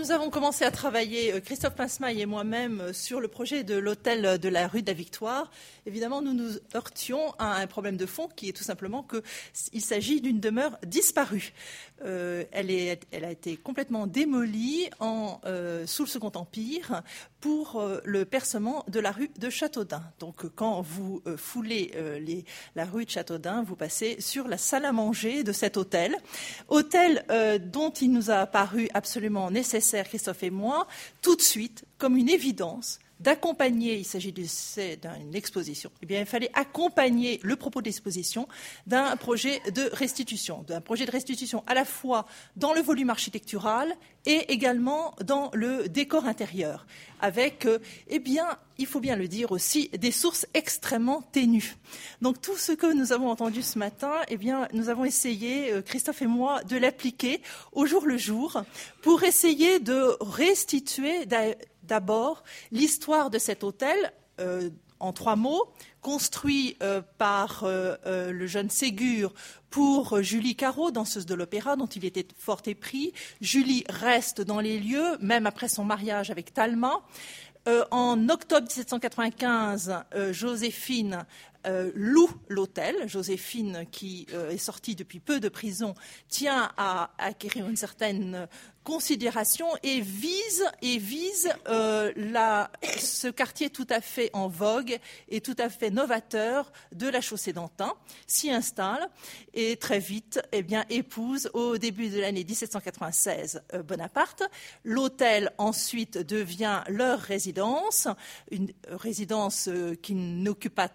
nous avons commencé à travailler, euh, Christophe Pinsmaille et moi-même, euh, sur le projet de l'hôtel de la rue de la Victoire, évidemment, nous nous heurtions à un problème de fond qui est tout simplement qu'il s'agit d'une demeure disparue. Euh, elle, a été complètement démolie en, euh, sous le Second Empire pour euh, le percement de la rue de Châteaudun. Donc, quand vous euh, foulez euh, la rue de Châteaudun, vous passez sur la salle à manger de cet hôtel. Hôtel dont il nous a paru absolument nécessaire, Christophe et moi, tout de suite, comme une évidence, d'accompagner, il s'agit d'une exposition, eh bien, il fallait accompagner le propos de l'exposition d'un projet de restitution, d'un projet de restitution à la fois dans le volume architectural et également dans le décor intérieur, avec, euh, eh bien, il faut bien le dire aussi, des sources extrêmement ténues. Donc tout ce que nous avons entendu ce matin, eh bien, nous avons essayé, euh, Christophe et moi, de l'appliquer au jour le jour pour essayer de restituer d'abord l'histoire de cet hôtel euh, en trois mots, construit euh, par euh, le jeune Ségur pour Julie Caro, danseuse de l'opéra, dont il était fort épris. Julie reste dans les lieux, même après son mariage avec Talma. En octobre 1795, euh, Joséphine loue l'hôtel. Joséphine, qui est sortie depuis peu de prison, tient à acquérir une certaine considération et vise, et vise la, ce quartier tout à fait en vogue et tout à fait novateur de la chaussée d'Antin, s'y installe et très vite eh bien, épouse au début de l'année 1796 Bonaparte. L'hôtel ensuite devient leur résidence, une résidence qui n'occupe pas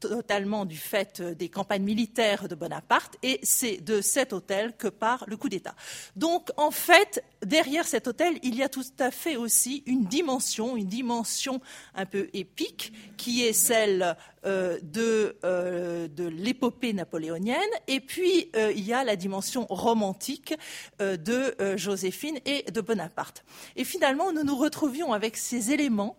totalement du fait des campagnes militaires de Bonaparte, et c'est de cet hôtel que part le coup d'État. Donc, en fait, derrière cet hôtel, il y a tout à fait aussi une dimension, une dimension un peu épique, qui est celle euh, de, euh, de l'épopée napoléonienne, et puis euh, il y a la dimension romantique euh, de euh, Joséphine et de Bonaparte. Et finalement, nous nous retrouvions avec ces éléments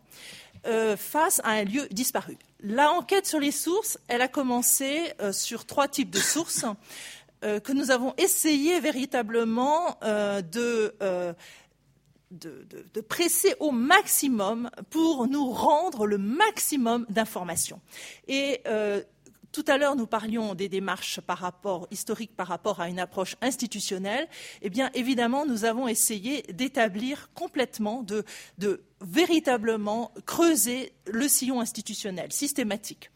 euh, face à un lieu disparu. La enquête sur les sources, elle a commencé euh, sur trois types de sources euh, que nous avons essayé véritablement euh, de, presser au maximum pour nous rendre le maximum d'informations. Tout à l'heure, nous parlions des démarches par rapport, historiques par rapport à une approche institutionnelle. Eh bien, évidemment, nous avons essayé d'établir complètement, de, véritablement creuser le sillon institutionnel, systématique.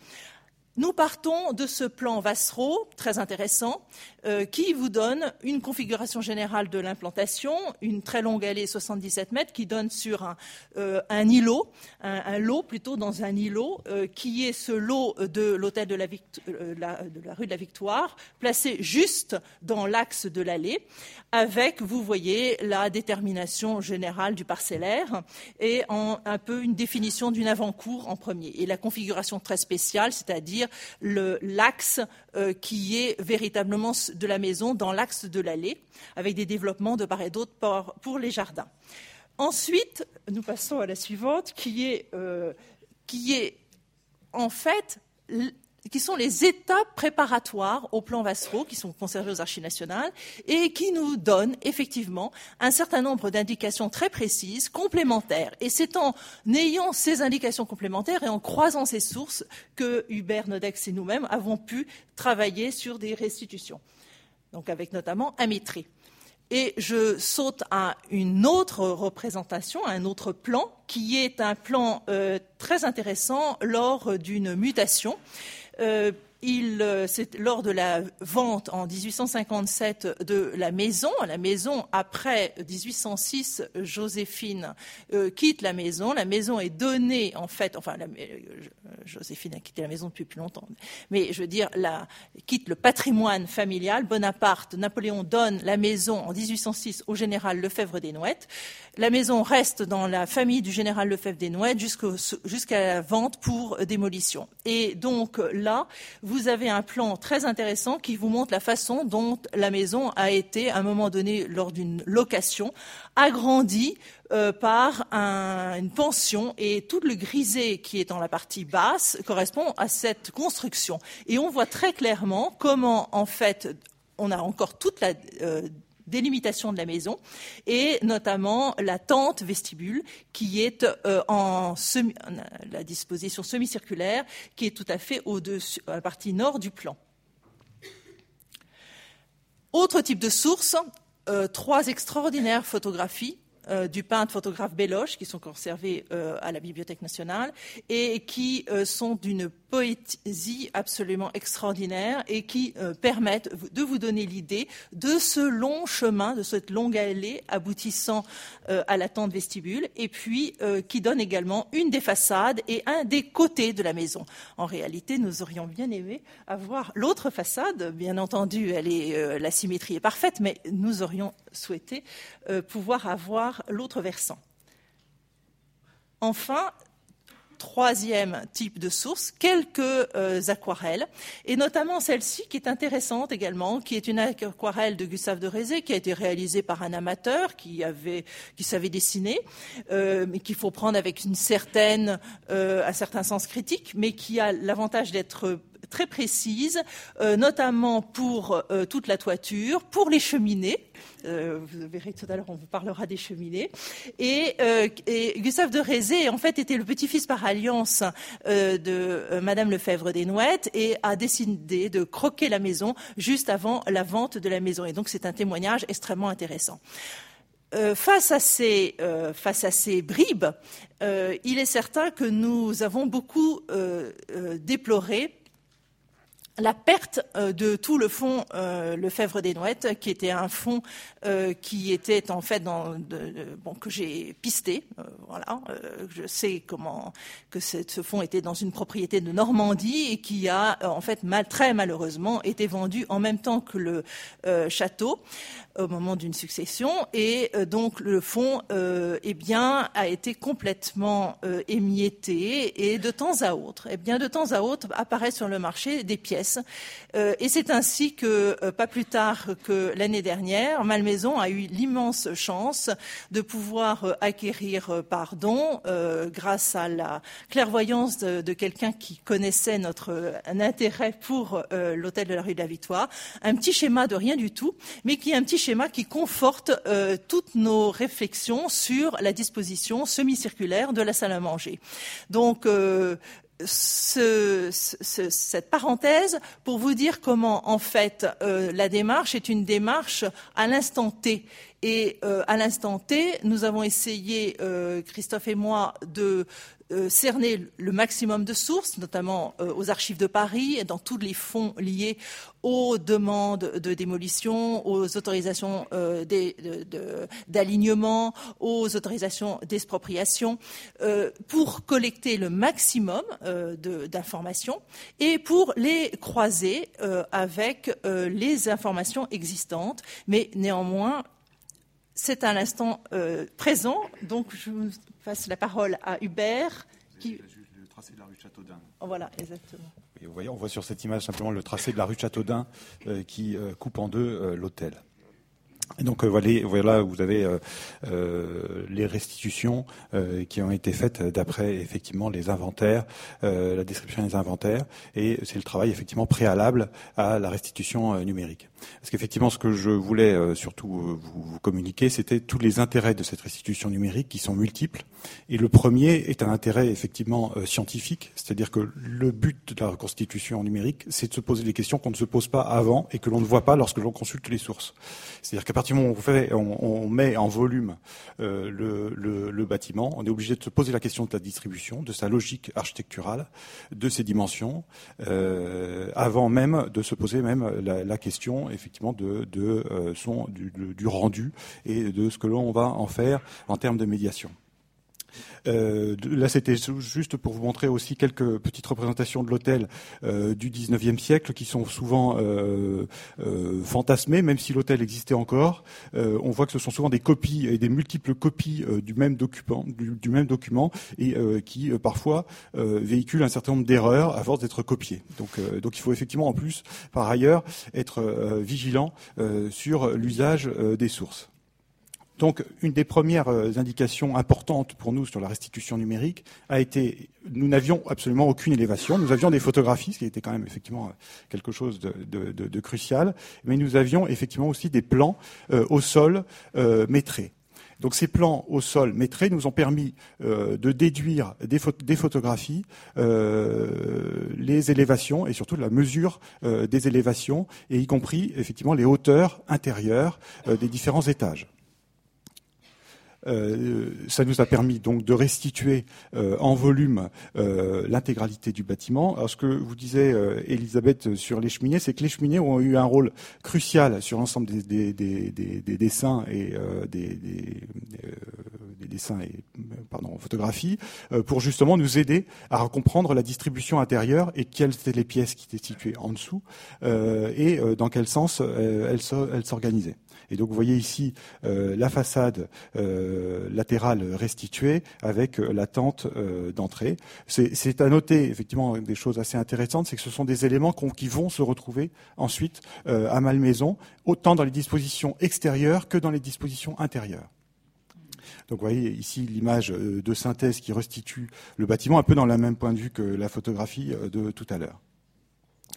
Nous partons de ce plan Vassereau, très intéressant, euh, qui vous donne une configuration générale de l'implantation, une très longue allée, 77 mètres, qui donne sur un, euh, îlot, un, lot plutôt dans un îlot, euh, qui est ce lot de l'hôtel de, de la rue de la Victoire, placé juste dans l'axe de l'allée, avec, vous voyez, la détermination générale du parcellaire et un peu une définition d'une avant-cour en premier. Et la configuration très spéciale, c'est-à-dire dire l'axe euh, qui est véritablement de la maison dans l'axe de l'allée, avec des développements de part et d'autre pour, les jardins. Ensuite, nous passons à la suivante, qui est, euh, qui est en fait qui sont les étapes préparatoires au plan Vassereau, qui sont conservées aux archives nationales, et qui nous donnent effectivement un certain nombre d'indications très précises, complémentaires. Et c'est en ayant ces indications complémentaires et en croisant ces sources que Hubert Nodex et nous-mêmes avons pu travailler sur des restitutions. Donc avec notamment Amétré. Et je saute à une autre représentation, à un autre plan, qui est un plan euh, très intéressant lors d'une mutation euh, euh, c'est lors de la vente en 1857 de la maison, la maison après 1806, Joséphine euh, quitte la maison. La maison est donnée en fait, enfin Joséphine a quitté la maison depuis plus longtemps, mais je veux dire, la, quitte le patrimoine familial. Bonaparte, Napoléon donne la maison en 1806 au général Lefebvre des Nouettes. La maison reste dans la famille du général Lefebvre des jusqu'à la vente pour démolition. Et donc là, vous avez un plan très intéressant qui vous montre la façon dont la maison a été, à un moment donné, lors d'une location, agrandie euh, par un, une pension et tout le grisé qui est dans la partie basse correspond à cette construction. Et on voit très clairement comment, en fait, on a encore toute la euh, délimitation de la maison, et notamment la tente vestibule qui est en la disposition semi-circulaire, qui est tout à fait au-dessus, à la partie nord du plan. Autre type de source, trois extraordinaires photographies euh, du peintre photographe Béloche, qui sont conservés euh, à la Bibliothèque nationale et qui euh, sont d'une poésie absolument extraordinaire et qui permettent de vous donner l'idée de ce long chemin, de cette longue allée aboutissant à la tente vestibule, et puis qui donne également une des façades et un des côtés de la maison. En réalité, nous aurions bien aimé avoir l'autre façade. Bien entendu, la symétrie est parfaite, mais nous aurions souhaité pouvoir avoir l'autre versant. Enfin, troisième type de source, quelques euh, aquarelles, et notamment celle-ci qui est intéressante également, qui est une aquarelle de Gustave de Rézé, qui a été réalisée par un amateur qui, avait, qui savait dessiner, euh, mais qu'il faut prendre avec euh, un certain sens critique, mais qui a l'avantage d'être très précise, notamment pour toute la toiture, pour les cheminées, euh, vous verrez tout à l'heure, on vous parlera des cheminées. Et, euh, Gustave de Rézé, en fait, était le petit-fils par alliance euh, de Madame Lefebvre des Nouettes et a décidé de croquer la maison juste avant la vente de la maison. Et donc, c'est un témoignage extrêmement intéressant. face à ces bribes, il est certain que nous avons beaucoup déploré la perte euh, de tout le fonds euh, Lefebvre des Nouettes, qui était un fonds euh, qui était en fait dans, bon, que j'ai pisté. voilà, je sais comment que ce fonds était dans une propriété de Normandie et qui a en fait mal, très malheureusement été vendu en même temps que le château au moment d'une succession et donc le fonds eh bien a été complètement émietté et de temps à autre, eh bien de temps à autre apparaissent sur le marché des pièces euh, et c'est ainsi que, euh, pas plus tard que l'année dernière, Malmaison a eu l'immense chance de pouvoir euh, acquérir par don, grâce à la clairvoyance de, quelqu'un qui connaissait notre intérêt pour l'hôtel de la rue de la Victoire, un petit schéma de rien du tout, mais qui est un petit schéma qui conforte toutes nos réflexions sur la disposition semi-circulaire de la salle à manger. Donc, ce, cette parenthèse pour vous dire comment, en fait, euh, la démarche est une démarche à l'instant T. Et euh, à l'instant T, nous avons essayé, euh, Christophe et moi, de euh, cerner le maximum de sources, notamment aux archives de Paris et dans tous les fonds liés aux demandes de démolition, aux autorisations d'alignement, aux autorisations d'expropriation, pour collecter le maximum d'informations et pour les croiser avec les informations existantes. Mais néanmoins, c'est à l'instant présent, donc je passe la parole à Hubert. Qui... Le tracé de la rue Châteaudun. Oh, voilà, exactement. vous voyez, on voit sur cette image simplement le tracé de la rue Châteaudun euh, qui euh, coupe en deux euh, l'hôtel. Donc voilà, voilà, vous avez les restitutions qui ont été faites d'après effectivement les inventaires, la description des inventaires, et c'est le travail effectivement préalable à la restitution numérique. Parce qu'effectivement, ce que je voulais euh, surtout euh, vous, communiquer, c'était tous les intérêts de cette restitution numérique qui sont multiples. Et le premier est un intérêt effectivement euh, scientifique, c'est-à-dire que le but de la reconstitution numérique, c'est de se poser des questions qu'on ne se pose pas avant et que l'on ne voit pas lorsque l'on consulte les sources. C'est-à-dire partir du moment où on, fait, on, met en volume le, bâtiment, on est obligé de se poser la question de la distribution, de sa logique architecturale, de ses dimensions, avant même de se poser même la, question effectivement euh, du, rendu et de ce que l'on va en faire en termes de médiation. Euh, là, c'était juste pour vous montrer aussi quelques petites représentations de l'hôtel euh, du 19e siècle qui sont souvent euh, fantasmées, même si l'hôtel existait encore. on voit que ce sont souvent des copies et des multiples copies du même document, et qui parfois véhiculent un certain nombre d'erreurs à force d'être copiés. Donc, donc, il faut effectivement en plus, par ailleurs, être vigilant sur l'usage des sources. Donc, une des premières euh, indications importantes pour nous sur la restitution numérique a été, nous n'avions absolument aucune élévation. Nous avions des photographies, ce qui était quand même effectivement quelque chose de, crucial, mais nous avions effectivement aussi des plans euh, au sol euh. Donc ces plans au sol métrés nous ont permis de déduire des, photographies les élévations et surtout la mesure des élévations, et y compris effectivement les hauteurs intérieures des différents étages. Euh, ça nous a permis donc de restituer euh, en volume euh, l'intégralité du bâtiment. Alors ce que vous disait Elisabeth sur les cheminées, c'est que les cheminées ont eu un rôle crucial sur l'ensemble des, des, dessins et des, dessins et pardon photographies pour justement nous aider à comprendre la distribution intérieure et quelles étaient les pièces qui étaient situées en dessous et dans quel sens elles s'organisaient. Et donc vous voyez ici euh, la façade euh, latérale restituée avec euh, la tente d'entrée. C'est à noter effectivement des choses assez intéressantes, c'est que ce sont des éléments qui vont se retrouver ensuite à Malmaison, autant dans les dispositions extérieures que dans les dispositions intérieures. Donc vous voyez ici l'image de synthèse qui restitue le bâtiment un peu dans le même point de vue que la photographie de tout à l'heure.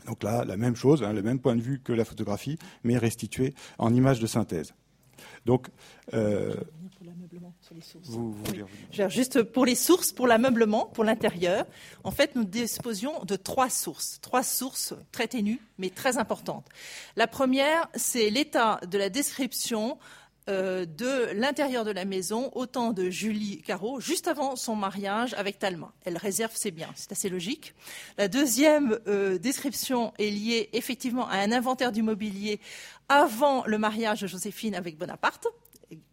Donc là, la même chose, hein, le même point de vue que la photographie, mais restitué en image de synthèse. Donc, euh, vous, juste pour les sources, pour l'ameublement, pour l'intérieur. En fait, nous disposions de trois sources, trois sources très ténues, mais très importantes. La première, c'est l'état de la description euh, de l'intérieur de la maison au temps de Julie Caro, juste avant son mariage avec Talma. Elle réserve ses biens, c'est assez logique. La deuxième euh, description est liée effectivement à un inventaire du mobilier avant le mariage de Joséphine avec Bonaparte,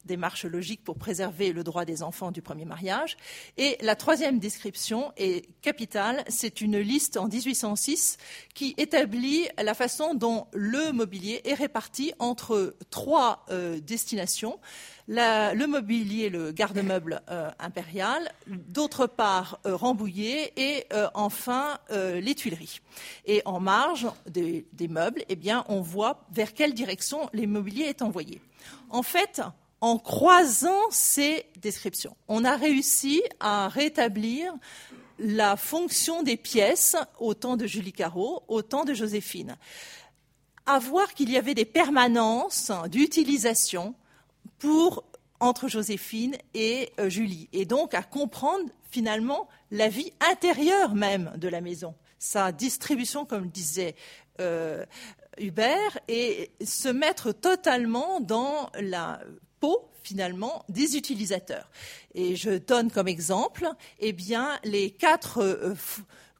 démarche logique pour préserver le droit des enfants du premier mariage. Et la troisième description est capitale, c'est une liste en 1806 qui établit la façon dont le mobilier est réparti entre trois euh, destinations. le mobilier, le garde-meuble euh, impérial, d'autre part euh, Rambouillet et enfin les Tuileries. Et en marge des, des meubles, eh bien, on voit vers quelle direction l'immobilier est envoyé. En fait, en croisant ces descriptions. On a réussi à rétablir la fonction des pièces au temps de Julie Caro, au temps de Joséphine. À voir qu'il y avait des permanences d'utilisation pour entre Joséphine et euh, Julie, et donc à comprendre finalement la vie intérieure même de la maison, sa distribution, comme disait euh, Hubert, et se mettre totalement dans la finalement des utilisateurs. Et je donne comme exemple eh bien, les quatre euh,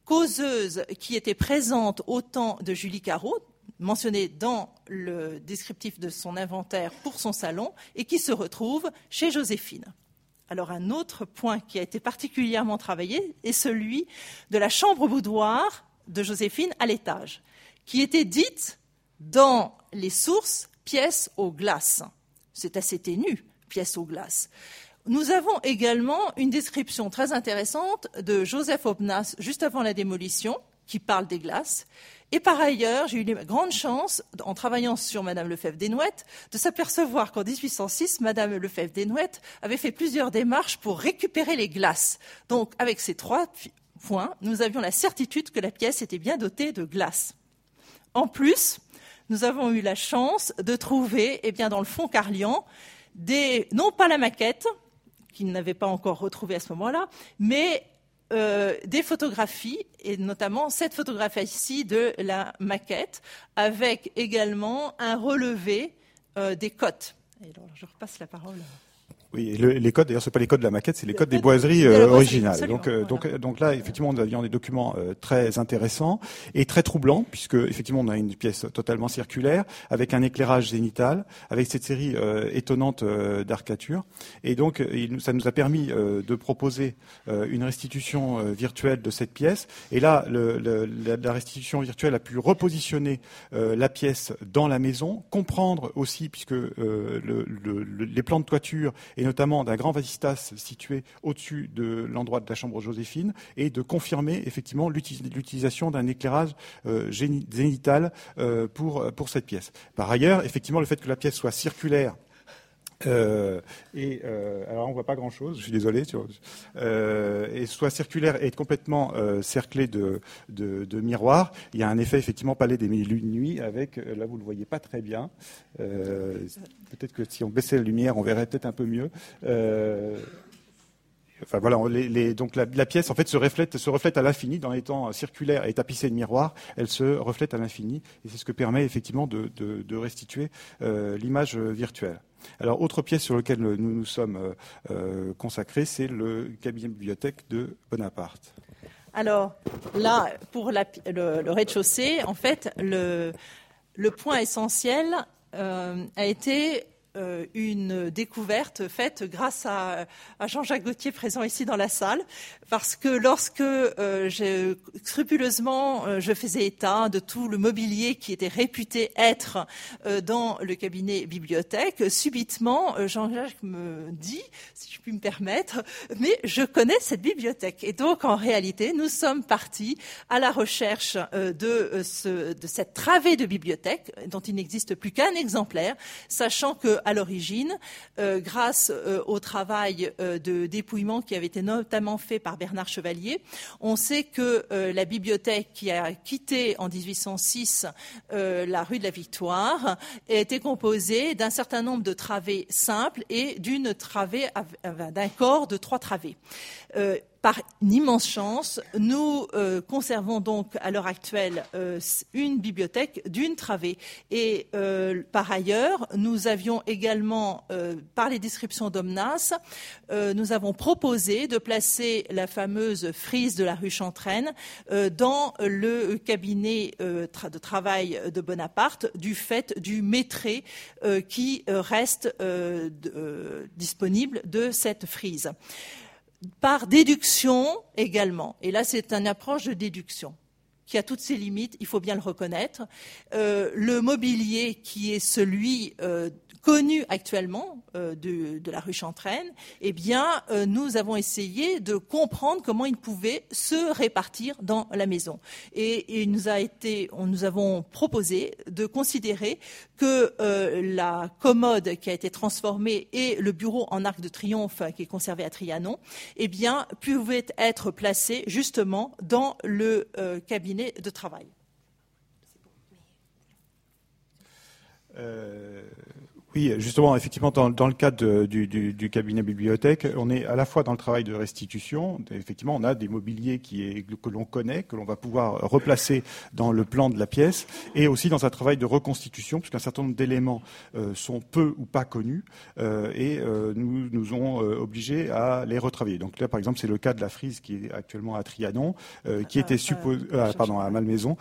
causeuses qui étaient présentes au temps de Julie Caro, mentionnées dans le descriptif de son inventaire pour son salon, et qui se retrouvent chez Joséphine. Alors un autre point qui a été particulièrement travaillé est celui de la chambre boudoir de Joséphine à l'étage, qui était dite dans les sources pièces aux glaces c'est assez ténu, pièce aux glaces. Nous avons également une description très intéressante de Joseph Obnas juste avant la démolition, qui parle des glaces. Et par ailleurs, j'ai eu la grande chance, en travaillant sur Madame Lefebvre Desnouettes, de s'apercevoir qu'en 1806, Madame Lefebvre Desnouettes avait fait plusieurs démarches pour récupérer les glaces. Donc, avec ces trois points, nous avions la certitude que la pièce était bien dotée de glaces. En plus, nous avons eu la chance de trouver, eh bien, dans le fond Carlian, des, non pas la maquette, qu'ils n'avaient pas encore retrouvée à ce moment-là, mais euh, des photographies, et notamment cette photographie ici de la maquette, avec également un relevé euh, des cotes. Je repasse la parole. Oui, les codes, d'ailleurs, ce pas les codes de la maquette, c'est les codes des boiseries euh, originales. Donc, euh, donc, donc là, effectivement, nous avions des documents euh, très intéressants et très troublants, puisque effectivement, on a une pièce totalement circulaire avec un éclairage zénital, avec cette série étonnante d'arcatures. Et donc, ça nous a permis de proposer une restitution virtuelle de cette pièce. Et là, le, la, restitution virtuelle a pu repositionner la pièce dans la maison, comprendre aussi, puisque le, les plans de toiture et notamment d'un grand vasistas situé au-dessus de l'endroit de la chambre Joséphine, et de confirmer effectivement l'utilisation d'un éclairage euh, zénital euh, pour, pour cette pièce. Par ailleurs, effectivement, le fait que la pièce soit circulaire Euh, et euh, alors on voit pas grand chose, je suis désolé. Euh, et soit circulaire et complètement euh, cerclé de, de, de, miroirs. Il y a un effet effectivement palais des mille nuits avec là vous le voyez pas très bien. peut-être que si on baissait la lumière, on verrait peut-être un peu mieux. Voilà, les, les, donc la, pièce en fait se reflète, se reflète à l'infini dans étant circulaire et tapissée de miroirs. Elle se reflète à l'infini et c'est ce que permet effectivement de, restituer l'image virtuelle. Alors, autre pièce sur laquelle nous nous sommes euh, euh, consacrés, c'est le cabinet bibliothèque de Bonaparte. Alors, là, pour le, rez-de-chaussée, en fait, le, point essentiel euh, a été euh, une découverte faite grâce à, Jean-Jacques Gauthier présent ici dans la salle, parce que lorsque euh, scrupuleusement euh, je faisais état de tout le mobilier qui était réputé être dans le cabinet bibliothèque, subitement Jean-Jacques me dit, si je puis me permettre, mais je connais cette bibliothèque. Et donc en réalité, nous sommes partis à la recherche de, ce, de cette travée de bibliothèque dont il n'existe plus qu'un exemplaire, sachant que à l'origine, euh, grâce euh, au travail euh, de dépouillement qui avait été notamment fait par Bernard Chevalier. On sait que la bibliothèque qui a quitté en 1806 la rue de la Victoire était composée d'un certain nombre de travées simples et d'une travée d'un corps de trois travées par une immense chance, nous euh, conservons donc à l'heure actuelle euh, une bibliothèque d'une travée. Et euh, par ailleurs, nous avions également, par les descriptions d'Omnas, nous avons proposé de placer la fameuse frise de la rue Chantraine dans le cabinet de travail de Bonaparte du fait du métré qui reste disponible de cette frise par déduction également. Et là, c'est une approche de déduction qui a toutes ses limites, il faut bien le reconnaître. Euh, le mobilier qui est celui euh, connu actuellement euh, de, la rue Chantraine, eh bien, euh, nous avons essayé de comprendre comment il pouvait se répartir dans la maison. Et, nous a été, avons proposé de considérer que euh, la commode qui a été transformée et le bureau en arc de triomphe qui est conservé à Trianon, eh bien, pouvaient être placés justement dans le cabinet de travail. Oui, justement, effectivement, dans, le cadre du, cabinet bibliothèque, on est à la fois dans le travail de restitution. Effectivement, on a des mobiliers qui est, que l'on connaît, que l'on va pouvoir replacer dans le plan de la pièce, et aussi dans un travail de reconstitution, puisqu'un certain nombre d'éléments euh, sont peu ou pas connus, euh, et euh, nous nous ont obligés à les retravailler. Donc là, par exemple, c'est le cas de la frise qui est actuellement à Trianon, qui était supposé, pardon, à Malmaison.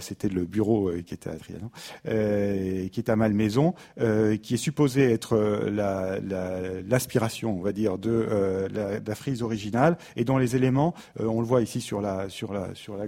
C'était le bureau qui était à Trianon, qui est à Malmaison, qui est supposé être euh, l'aspiration, on va dire, de, euh, la, frise originale, et dont les éléments, euh, on le voit ici sur la,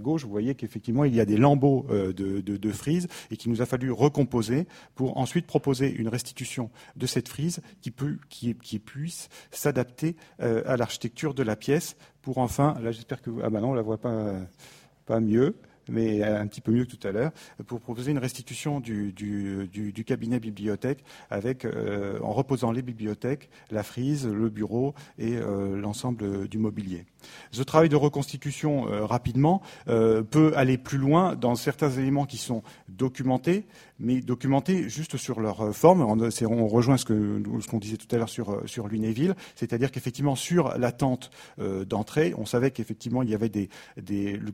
gauche, vous voyez qu'effectivement il y a des lambeaux de, de, frise et qu'il nous a fallu recomposer pour ensuite proposer une restitution de cette frise qui, qui, qui puisse s'adapter à l'architecture de la pièce pour enfin, là j'espère que, ah ben non, on la voit pas mieux mais un petit peu mieux que tout à l'heure, pour proposer une restitution du, du, cabinet bibliothèque avec, euh, en reposant les bibliothèques, la frise, le bureau et euh, l'ensemble du mobilier. Ce travail de reconstitution, euh, rapidement, peut aller plus loin dans certains éléments qui sont documentés, mais documentés juste sur leur forme. On, rejoint ce qu'on ce disait tout à l'heure sur, sur Lunéville, c'est-à-dire qu'effectivement, sur la tente d'entrée, on savait qu'effectivement, il y avait des,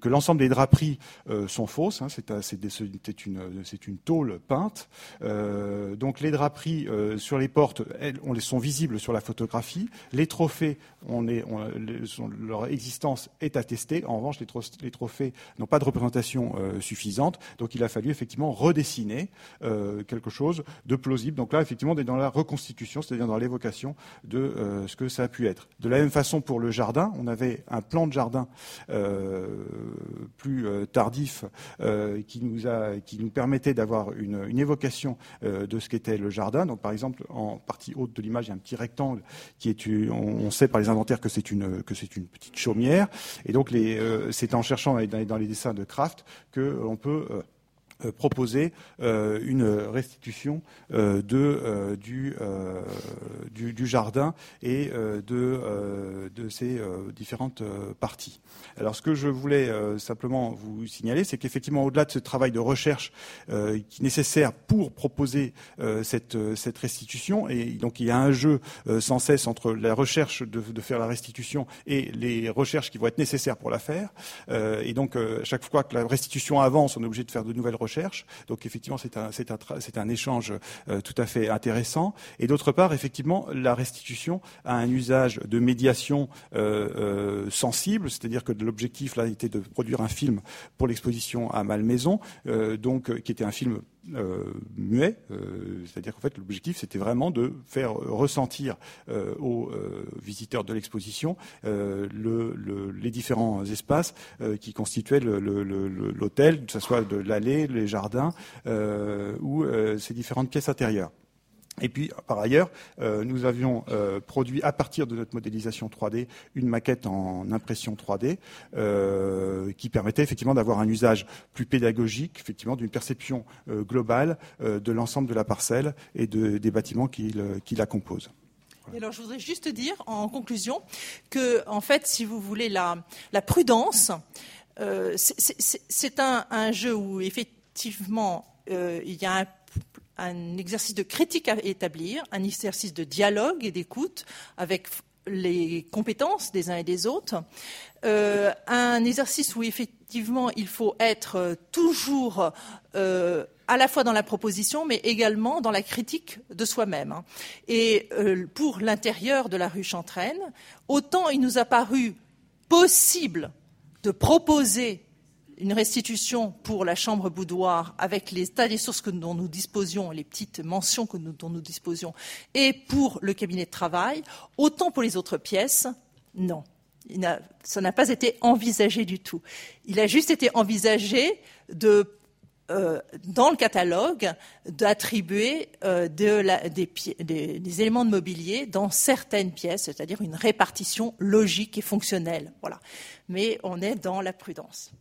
que l'ensemble des draperies euh, sont fausses. Hein, c'est une, une, tôle peinte. Euh, donc les draperies euh, sur les portes, elles, on les sont visibles sur la photographie. Les trophées, on, leur existence est attestée. En revanche, les, trophées n'ont pas de représentation suffisante. Donc il a fallu effectivement redessiner quelque chose de plausible. Donc là, effectivement, on est dans la reconstitution, c'est-à-dire dans l'évocation de ce que ça a pu être. De la même façon pour le jardin, on avait un plan de jardin plus tardif euh, qui, nous permettait d'avoir une, évocation euh, de ce qu'était le jardin. Donc, par exemple, en partie haute de l'image, il y a un petit rectangle qui est, on, sait par les inventaires que c'est une, que c'est une petite chaumière. Et donc, euh, c'est en cherchant dans les, dessins de Kraft que on peut euh, proposer euh, une restitution euh, du, jardin et de, de ces différentes parties. Alors ce que je voulais simplement vous signaler, c'est qu'effectivement, au-delà de ce travail de recherche qui est nécessaire pour proposer cette, cette restitution, et donc il y a un jeu sans cesse entre la recherche de, de, faire la restitution et les recherches qui vont être nécessaires pour la faire. et donc, chaque fois que la restitution avance, on est obligé de faire de nouvelles recherches. Donc effectivement, c'est un, échange euh, tout à fait intéressant. Et d'autre part, effectivement, la restitution a un usage de médiation euh, euh, sensible, c'est-à-dire que l'objectif là était de produire un film pour l'exposition à Malmaison, donc qui était un film muet, c'est-à-dire qu'en fait l'objectif c'était vraiment de faire ressentir aux visiteurs de l'exposition le, les différents espaces qui constituaient l'hôtel, que ce soit de l'allée, les jardins euh, ou euh, ces différentes pièces intérieures. Et puis, par ailleurs, euh, nous avions produit à partir de notre modélisation 3D une maquette en impression 3D qui permettait effectivement d'avoir un usage plus pédagogique, effectivement, d'une perception globale de l'ensemble de la parcelle et des bâtiments qui, la composent. alors, je voudrais juste dire en conclusion que, en fait, si vous voulez, la, prudence, c'est un, jeu où effectivement euh, il y a un, exercice de critique à établir, un exercice de dialogue et d'écoute avec les compétences des uns et des autres, euh, un exercice où effectivement il faut être toujours euh, à la fois dans la proposition, mais également dans la critique de soi-même. Et pour l'intérieur de la rue Chantraine, autant il nous a paru possible de proposer une restitution pour la chambre boudoir avec les tas des sources dont nous disposions, les petites mentions dont nous disposions, et pour le cabinet de travail, autant pour les autres pièces, non. ça n'a pas été envisagé du tout. Il a juste été envisagé de euh, dans le catalogue d'attribuer euh, des, éléments de mobilier dans certaines pièces, c'est-à-dire une répartition logique et fonctionnelle. Voilà. Mais on est dans la prudence.